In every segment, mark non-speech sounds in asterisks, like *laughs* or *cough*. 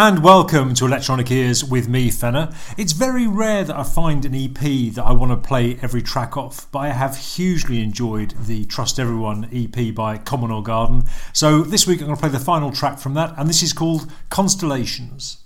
and welcome to Electronic Ears with me, Fenner. It's very rare that I find an EP that I want to play every track off, but I have hugely enjoyed the Trust Everyone EP by Common or Garden. So this week I'm going to play the final track from that, and this is called Constellations.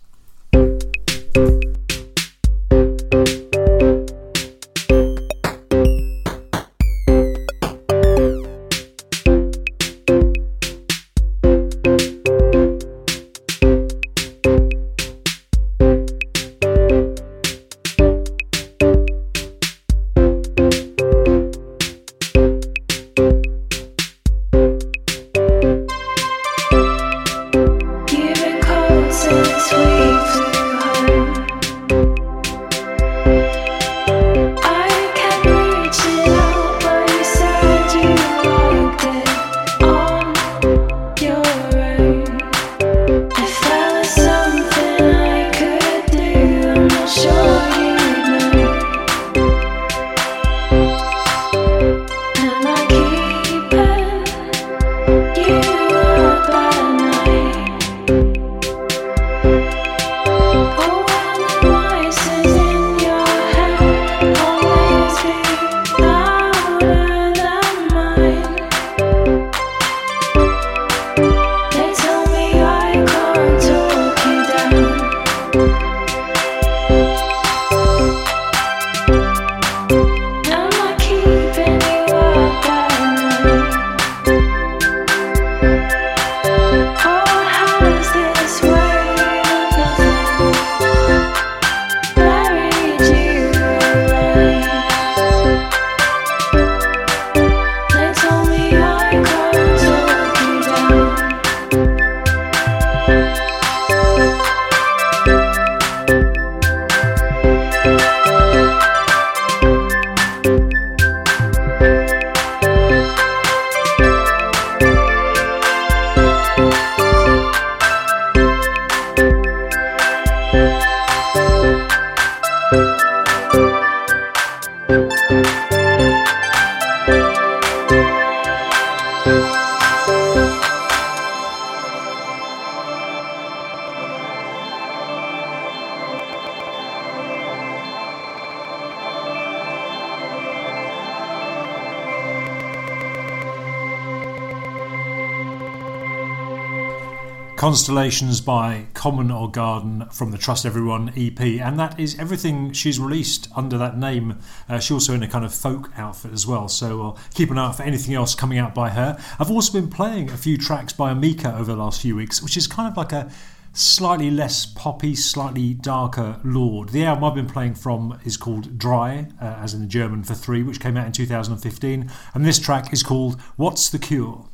Constellations by Common or Garden from the Trust Everyone EP, and that is everything she's released under that name. Uh, she's also in a kind of folk outfit as well, so I'll keep an eye out for anything else coming out by her. I've also been playing a few tracks by Amika over the last few weeks, which is kind of like a slightly less poppy, slightly darker Lorde. The album I've been playing from is called Drei, uh, as in the German for three, which came out in 2015, and this track is called What's the Cure?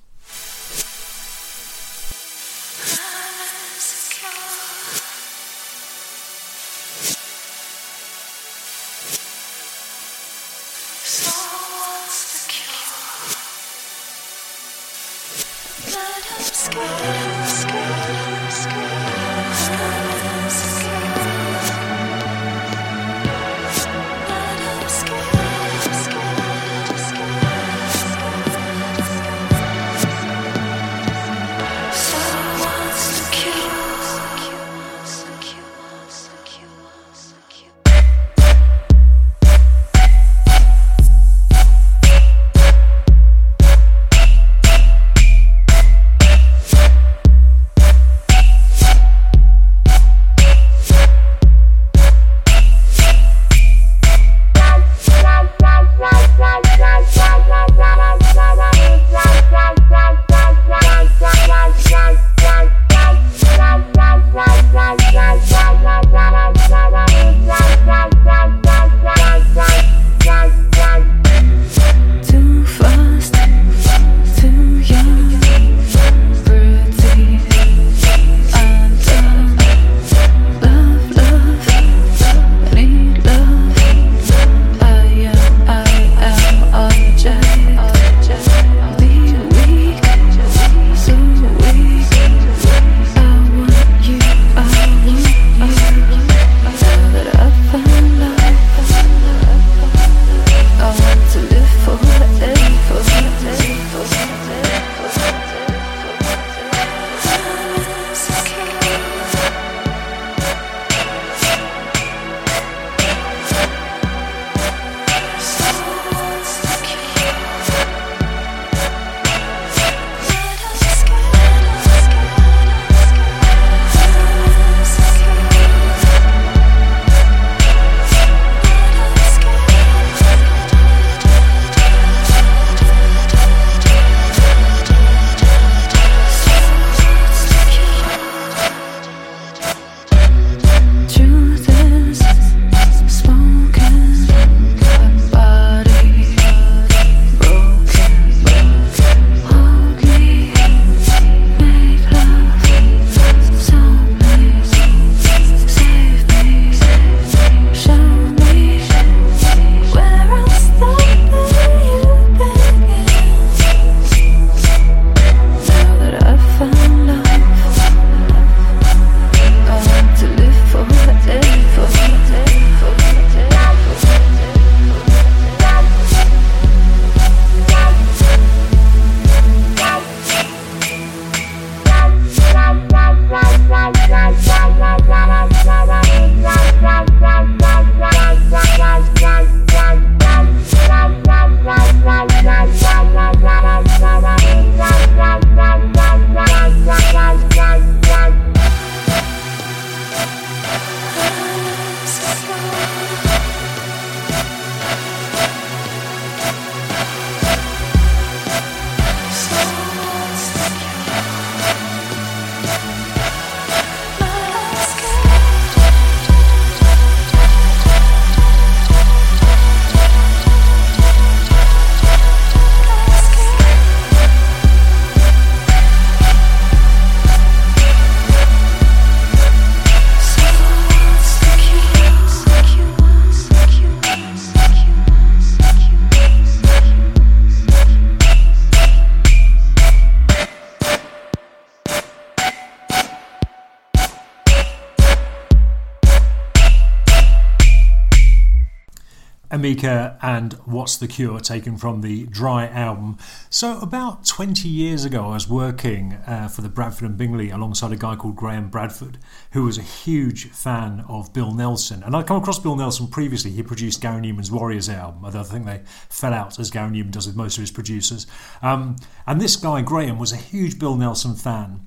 Amika and What's the Cure, taken from the Drei album. So, about 20 years ago, I was working uh, for the Bradford and Bingley alongside a guy called Graham Bradford, who was a huge fan of Bill Nelson. And I'd come across Bill Nelson previously. He produced Gary Numan's Warriors album, although I think they fell out, as Gary Numan does with most of his producers. Um, and this guy, Graham, was a huge Bill Nelson fan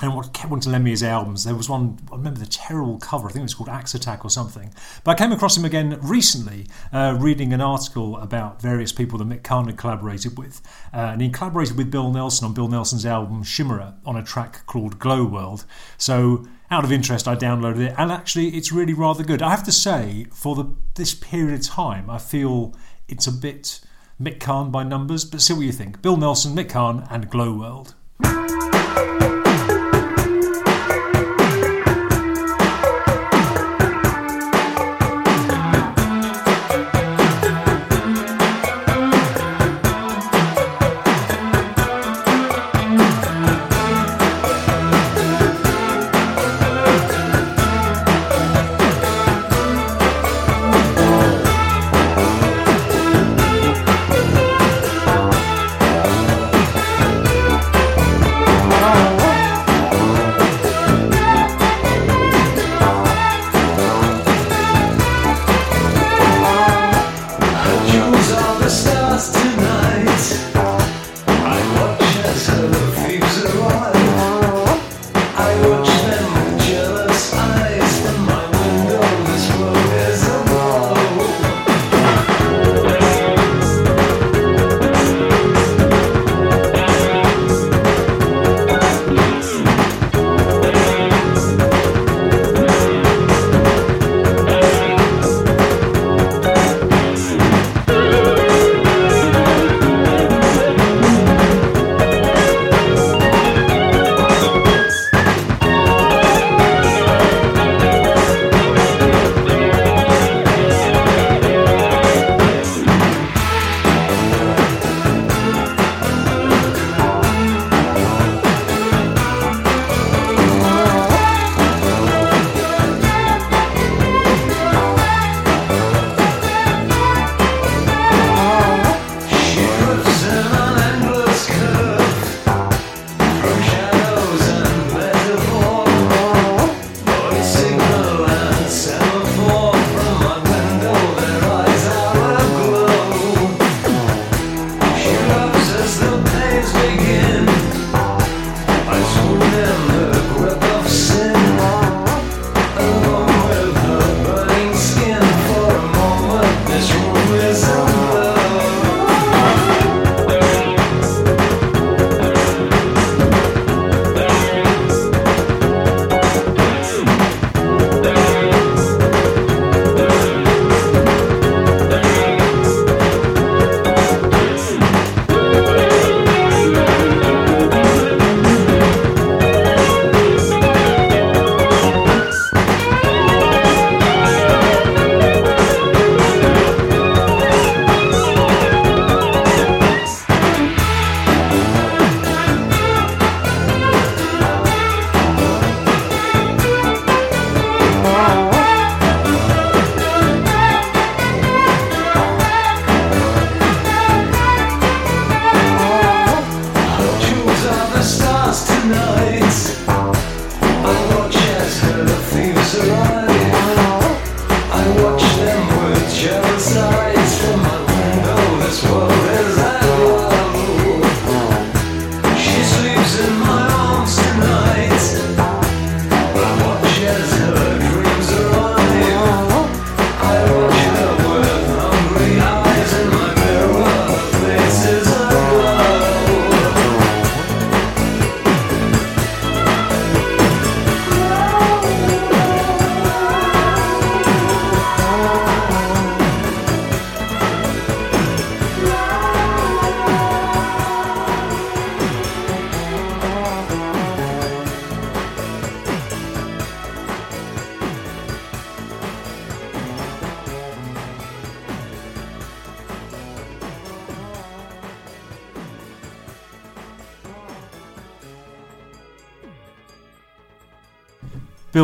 and what kept wanting to lend me his albums. There was one, I remember the terrible cover, I think it was called Axe Attack or something. But I came across him again recently, uh, reading an article about various people that Mick had collaborated with. Uh, and he collaborated with Bill Nelson on Bill Nelson's album Shimmerer on a track called Glow World. So, out of interest, I downloaded it, and actually, it's really rather good. I have to say, for the, this period of time, I feel it's a bit Mick Karn by numbers, but see what you think. Bill Nelson, Mick Karn, and Glow World.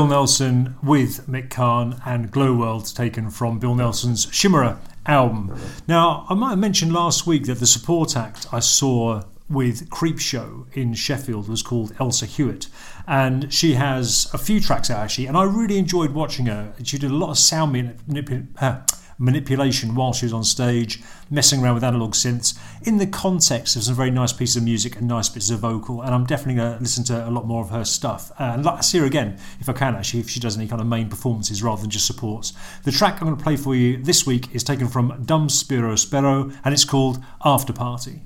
Bill Nelson with Mick Karn and Glow World taken from Bill Nelson's Shimmerer album. Now, I might have mentioned last week that the support act I saw with Creepshow in Sheffield was called Elsa Hewitt, and she has a few tracks out actually, and I really enjoyed watching her. She did a lot of sound manip- uh, manipulation while she was on stage, messing around with analog synths in the context of some very nice pieces of music and nice bits of vocal. And I'm definitely going to listen to a lot more of her stuff. Uh, and like, see her again if I can, actually, if she does any kind of main performances rather than just supports. The track I'm going to play for you this week is taken from Dum Spiro Spero and it's called After Party.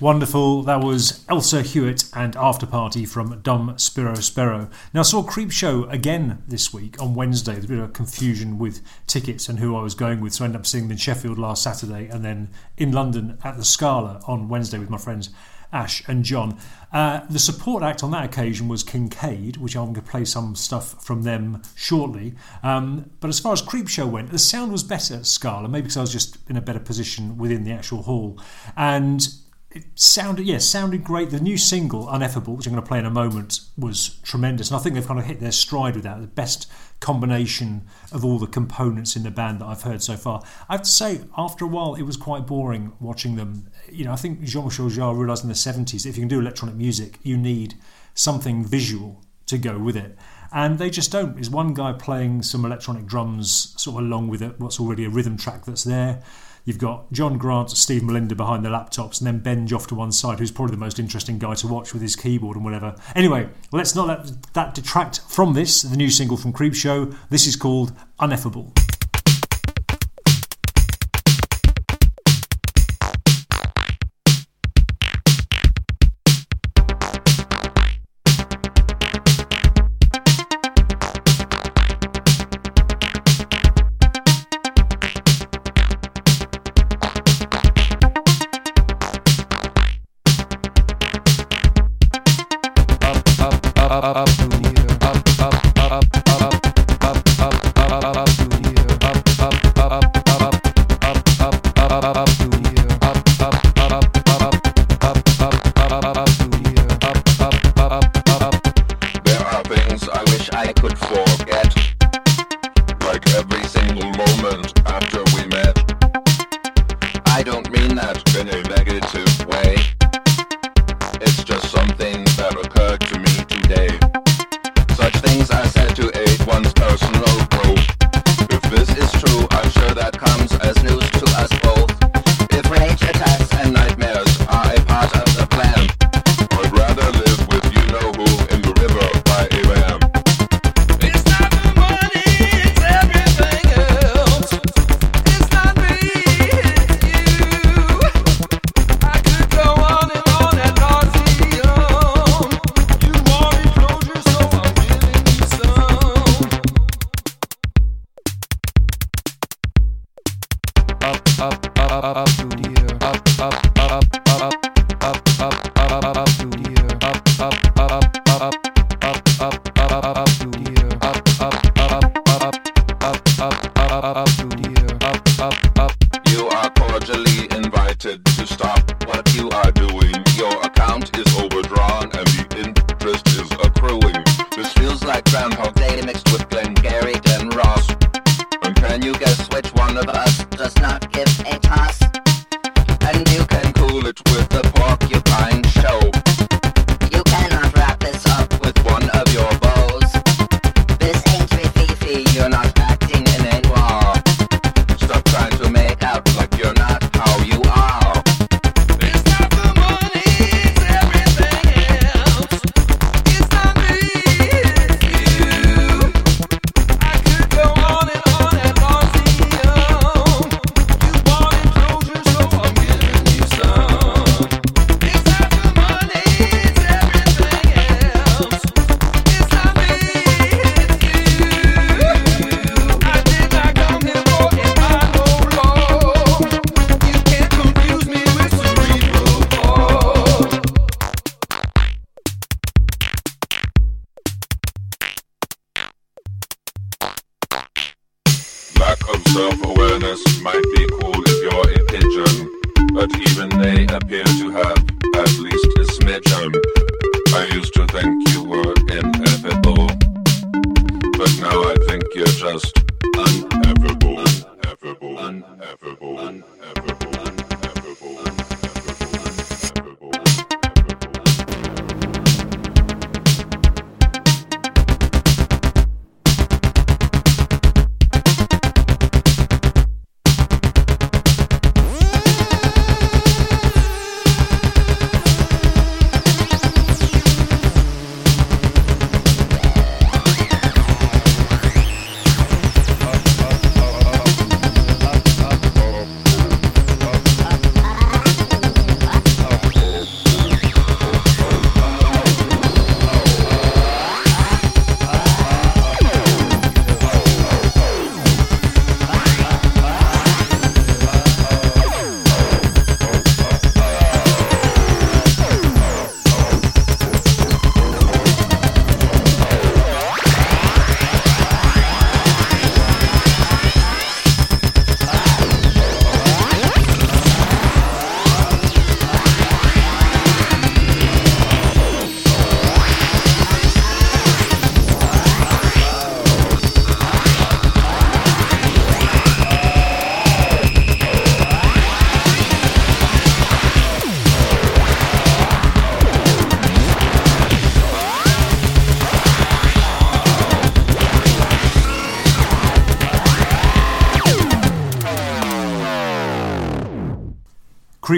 Wonderful. That was Elsa Hewitt and After Party from Dum Spiro Spero. Now, I saw Creepshow again this week on Wednesday. There's a bit of confusion with tickets and who I was going with, so I ended up seeing them in Sheffield last Saturday and then in London at the Scala on Wednesday with my friends Ash and John. Uh, the support act on that occasion was Kincaid, which I'm going to play some stuff from them shortly. Um, but as far as Creepshow went, the sound was better at Scala, maybe because I was just in a better position within the actual hall. And it sounded yeah sounded great. The new single "Uneffable," which I'm going to play in a moment, was tremendous, and I think they've kind of hit their stride with that. The best combination of all the components in the band that I've heard so far. I have to say, after a while, it was quite boring watching them. You know, I think Jean-Michel Jarre realised in the 70s that if you can do electronic music, you need something visual to go with it. And they just don't. There's one guy playing some electronic drums sort of along with it, what's already a rhythm track that's there. You've got John Grant, Steve Mallinder behind the laptops, and then Ben off to one side, who's probably the most interesting guy to watch with his keyboard and whatever. Anyway, let's not let that detract from this, the new single from Creepshow. This is called Uneffable.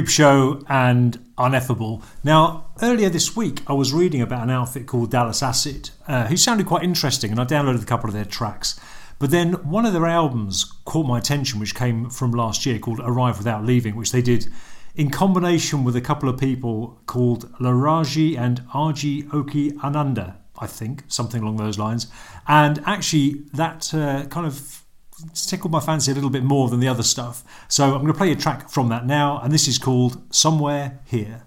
Creepshow and Uneffable. Now, earlier this week, I was reading about an outfit called Dallas Acid, uh, who sounded quite interesting, and I downloaded a couple of their tracks. But then one of their albums caught my attention, which came from last year, called Arrive Without Leaving, which they did in combination with a couple of people called Laraji and Arji Oki Ananda, I think, something along those lines. And actually, that uh, kind of tickled my fancy a little bit more than the other stuff. So I'm going to play a track from that now, and this is called Somewhere Here.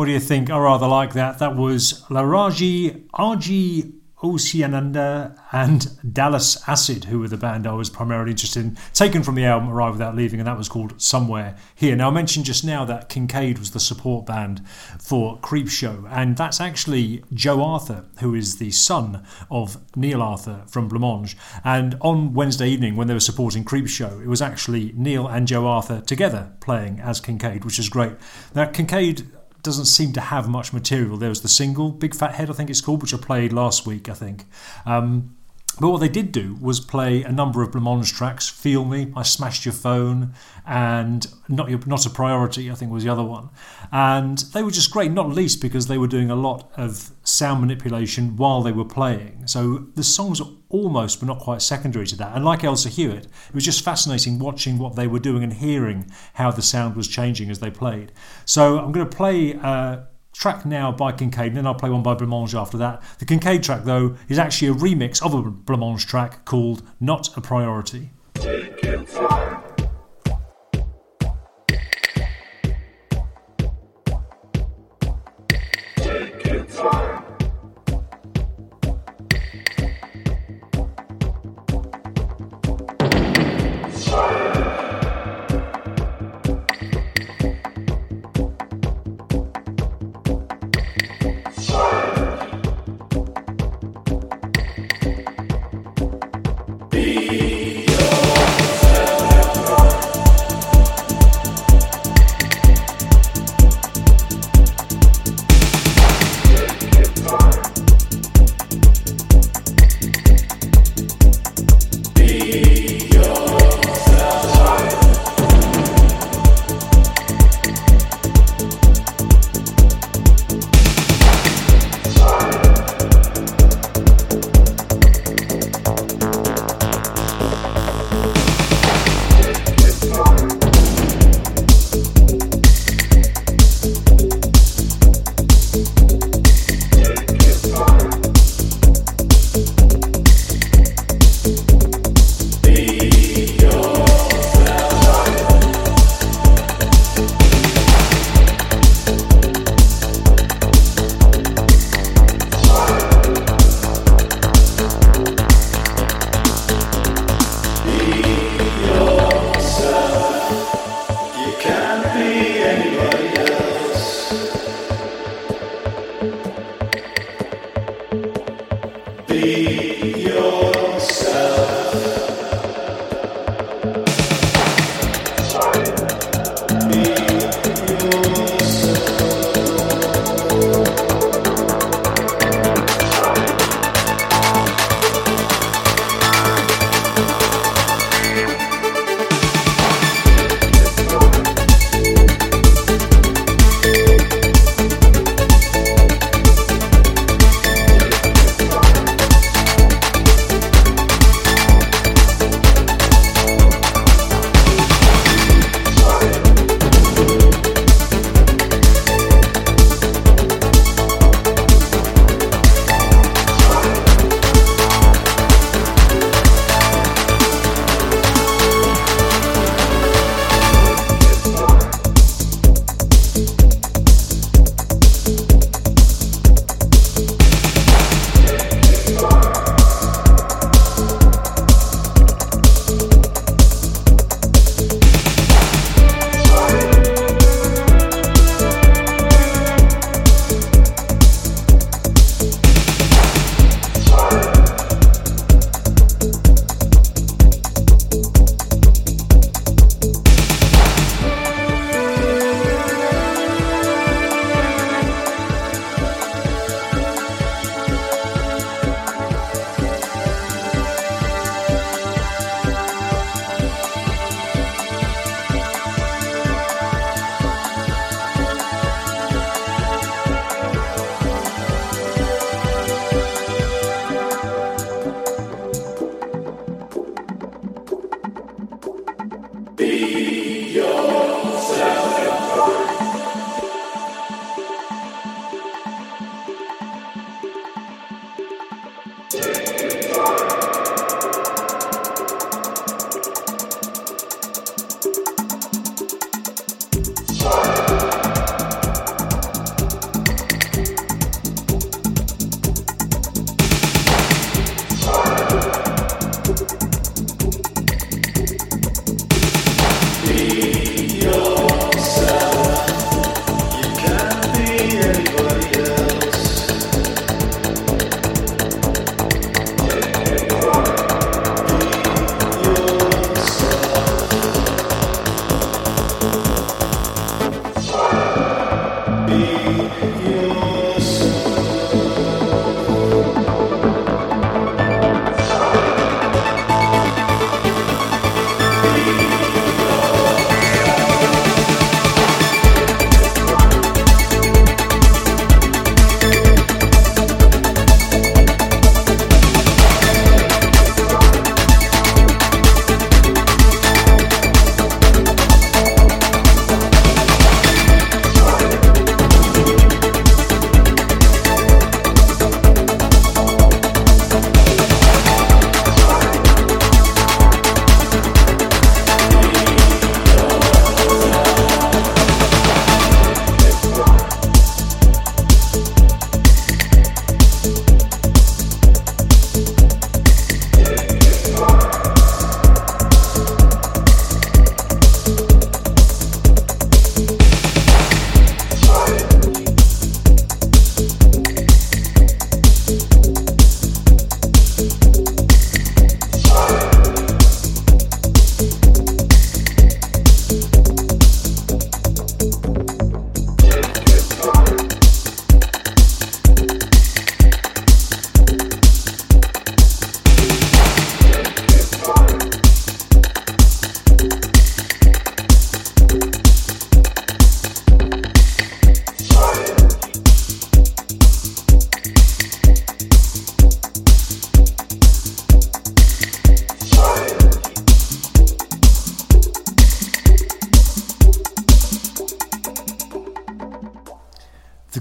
What do you think? I rather like that. That was Laraji Arji OceAnanda and Dallas Acid, who were the band I was primarily interested in, taken from the album Arrive Without Leaving, and that was called Somewhere Here. Now, I mentioned just now that Kincaid was the support band for Creepshow, and that's actually Joe Arthur, who is the son of Neil Arthur from Blancmange. And on Wednesday evening, when they were supporting Creepshow, it was actually Neil and Joe Arthur together playing as Kincaid, which is great. Now, Kincaid doesn't seem to have much material. There was the single, Big Fat Head, I think it's called, which I played last week, I think. Um, but what they did do was play a number of Blancmange tracks. Feel Me, I Smashed Your Phone, and Not Your, Not a Priority, I think was the other one. And they were just great, not least because they were doing a lot of sound manipulation while they were playing. So the songs are almost, but not quite secondary to that. And like Elsa Hewitt, it was just fascinating watching what they were doing and hearing how the sound was changing as they played. So I'm going to play. Uh, track now by Kincaid, and then I'll play one by Blancmange after that. The Kincaid track, though, is actually a remix of a Blancmange track called Not a Priority.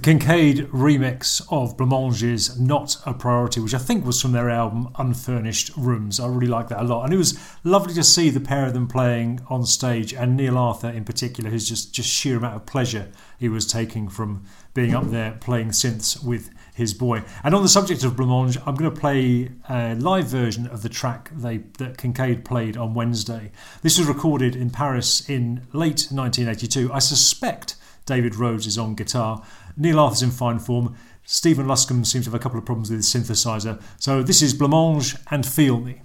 Kincaid remix of Blancmange's Not a Priority, which I think was from their album Unfurnished Rooms. I really like that a lot. And it was lovely to see the pair of them playing on stage, and Neil Arthur in particular, who's just, just sheer amount of pleasure he was taking from being up there playing synths with his boy. And on the subject of Blancmange, I'm going to play a live version of the track they, that Kincaid played on Wednesday. This was recorded in Paris in late 1982. I suspect David Rhodes is on guitar. Neil Arthur's in fine form. Stephen Luscombe seems to have a couple of problems with his synthesizer. So this is Blancmange and Feel Me.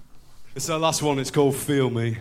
It's our last one, it's called Feel Me.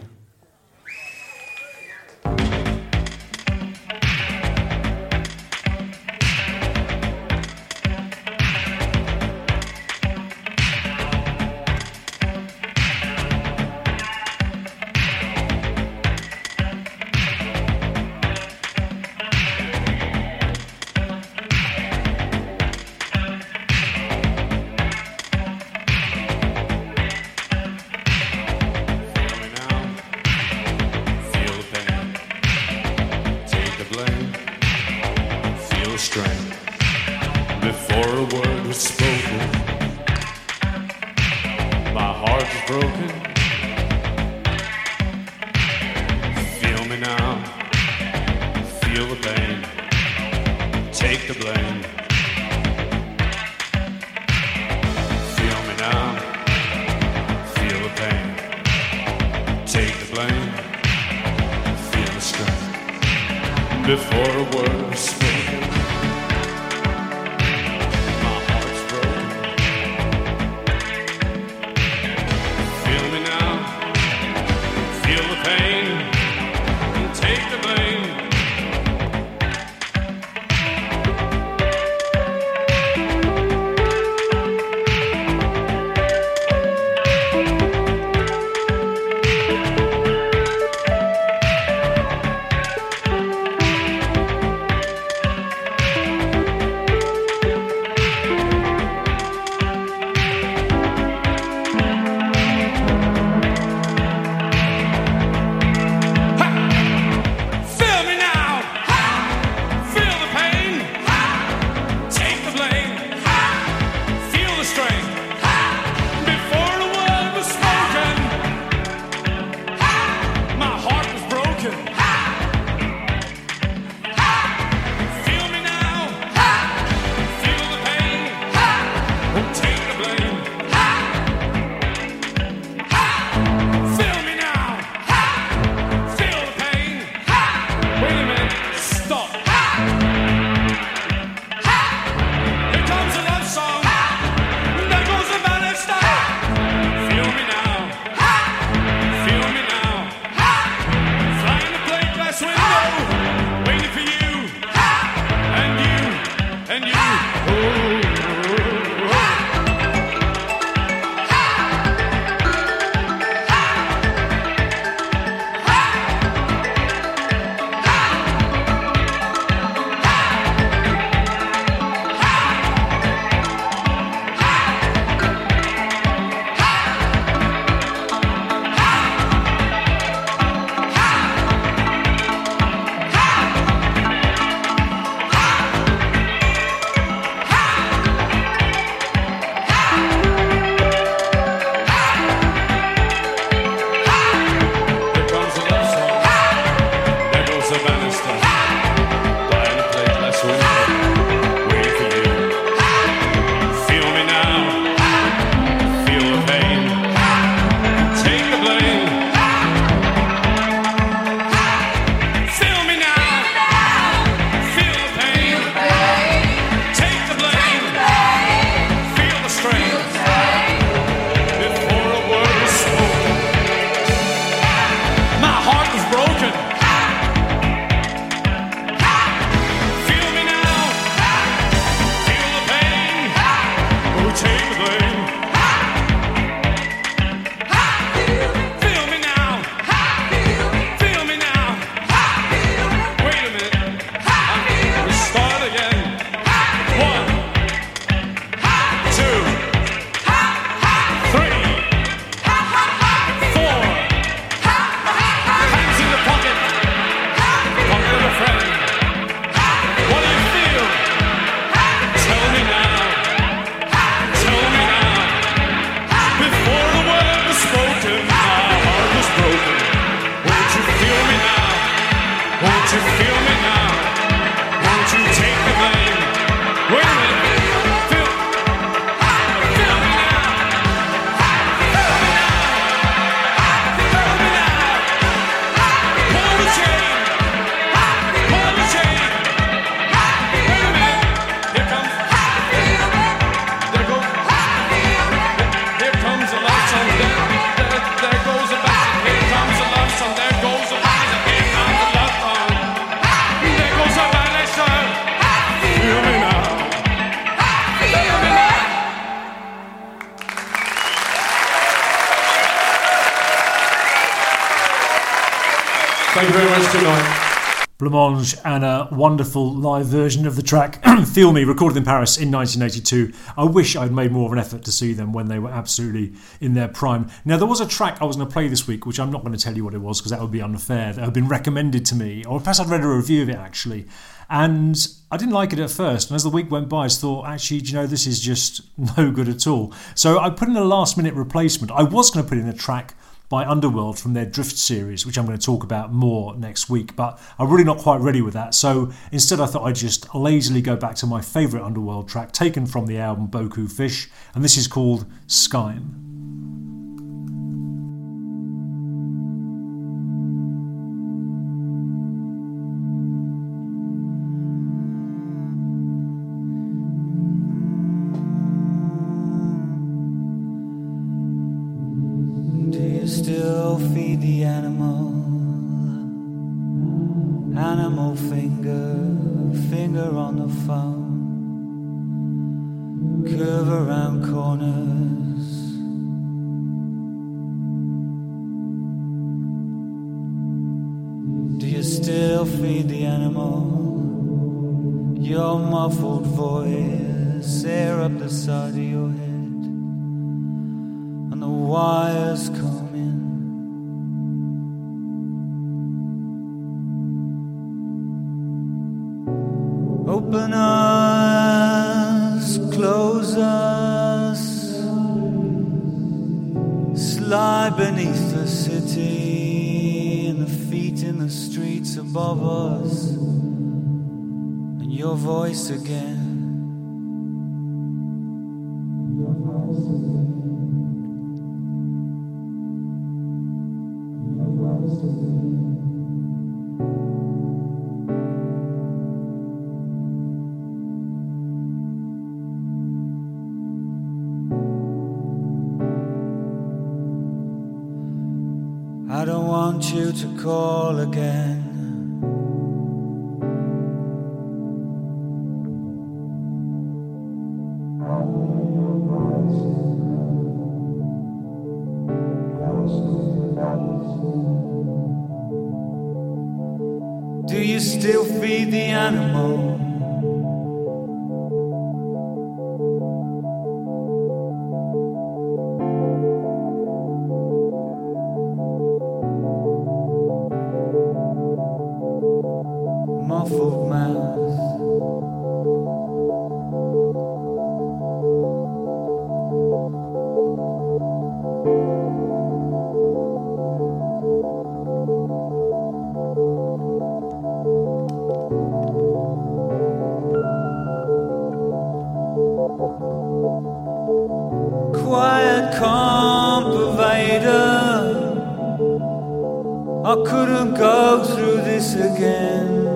take the blame, feel the strain before a word spoken. Blancmange and a wonderful live version of the track *clears throat* Feel Me, recorded in Paris in 1982. I wish I'd made more of an effort to see them when they were absolutely in their prime. Now, there was a track I was going to play this week, which I'm not going to tell you what it was because that would be unfair, that had been recommended to me, or perhaps I'd read a review of it actually. And I didn't like it at first. And as the week went by, I thought, actually, you know, this is just *laughs* no good at all. So I put in a last minute replacement. I was going to put in a track by Underworld from their Drift series, which I'm going to talk about more next week. But I'm really not quite ready with that. So instead, I thought I'd just lazily go back to my favourite Underworld track taken from the album Beaucoup Fish, and this is called Skym. finger on the phone, curve around corners. Do you still feed the animal? Your muffled voice, air up the side of your head, and the wires come. beneath the city, and the feet in the streets above us, and your voice again. call again. Quiet, calm, provider. I couldn't go through this again.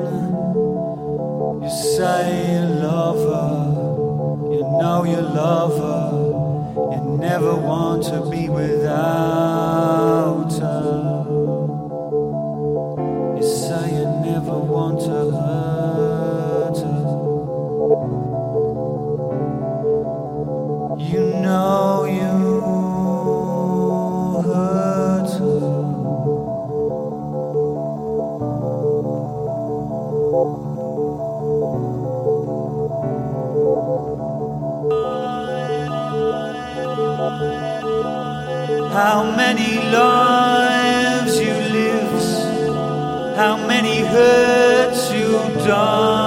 You say you love her, you know you love her, you never want to be without her. You say you never want to hurt her. You know. How many lives you want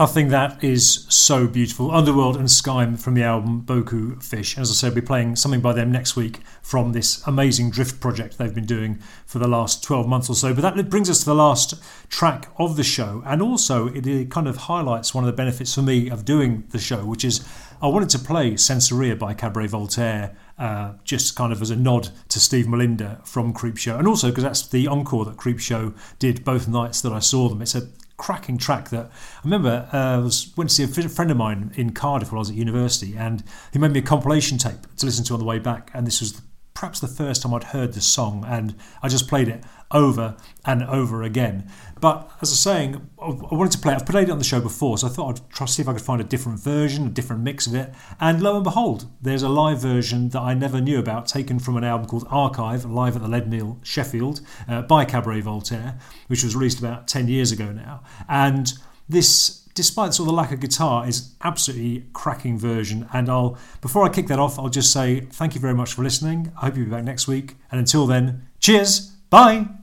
I think that is so beautiful. Underworld and Sky from the album Beaucoup Fish. As I said, we're playing something by them next week from this amazing drift project they've been doing for the last 12 months or so. But that brings us to the last track of the show. And also, it kind of highlights one of the benefits for me of doing the show, which is I wanted to play Sensoria by Cabaret Voltaire. Uh, just kind of as a nod to Steve Mallinder from Creepshow, and also because that's the encore that Creepshow did both nights that I saw them. It's a cracking track that I remember uh, I was went to see a friend of mine in Cardiff when I was at university, and he made me a compilation tape to listen to on the way back, and this was perhaps the first time I'd heard the song, and I just played it over and over again. But as I was saying, I wanted to play it. I've played it on the show before, so I thought I'd try to see if I could find a different version, a different mix of it. And lo and behold, there's a live version that I never knew about, taken from an album called Archive, live at the Leadmill, Sheffield, uh, by Cabaret Voltaire, which was released about 10 years ago now. And this despite sort of the lack of guitar, is absolutely cracking version. And I'll before I kick that off, I'll just say thank you very much for listening. I hope you'll be back next week. And until then, cheers, bye.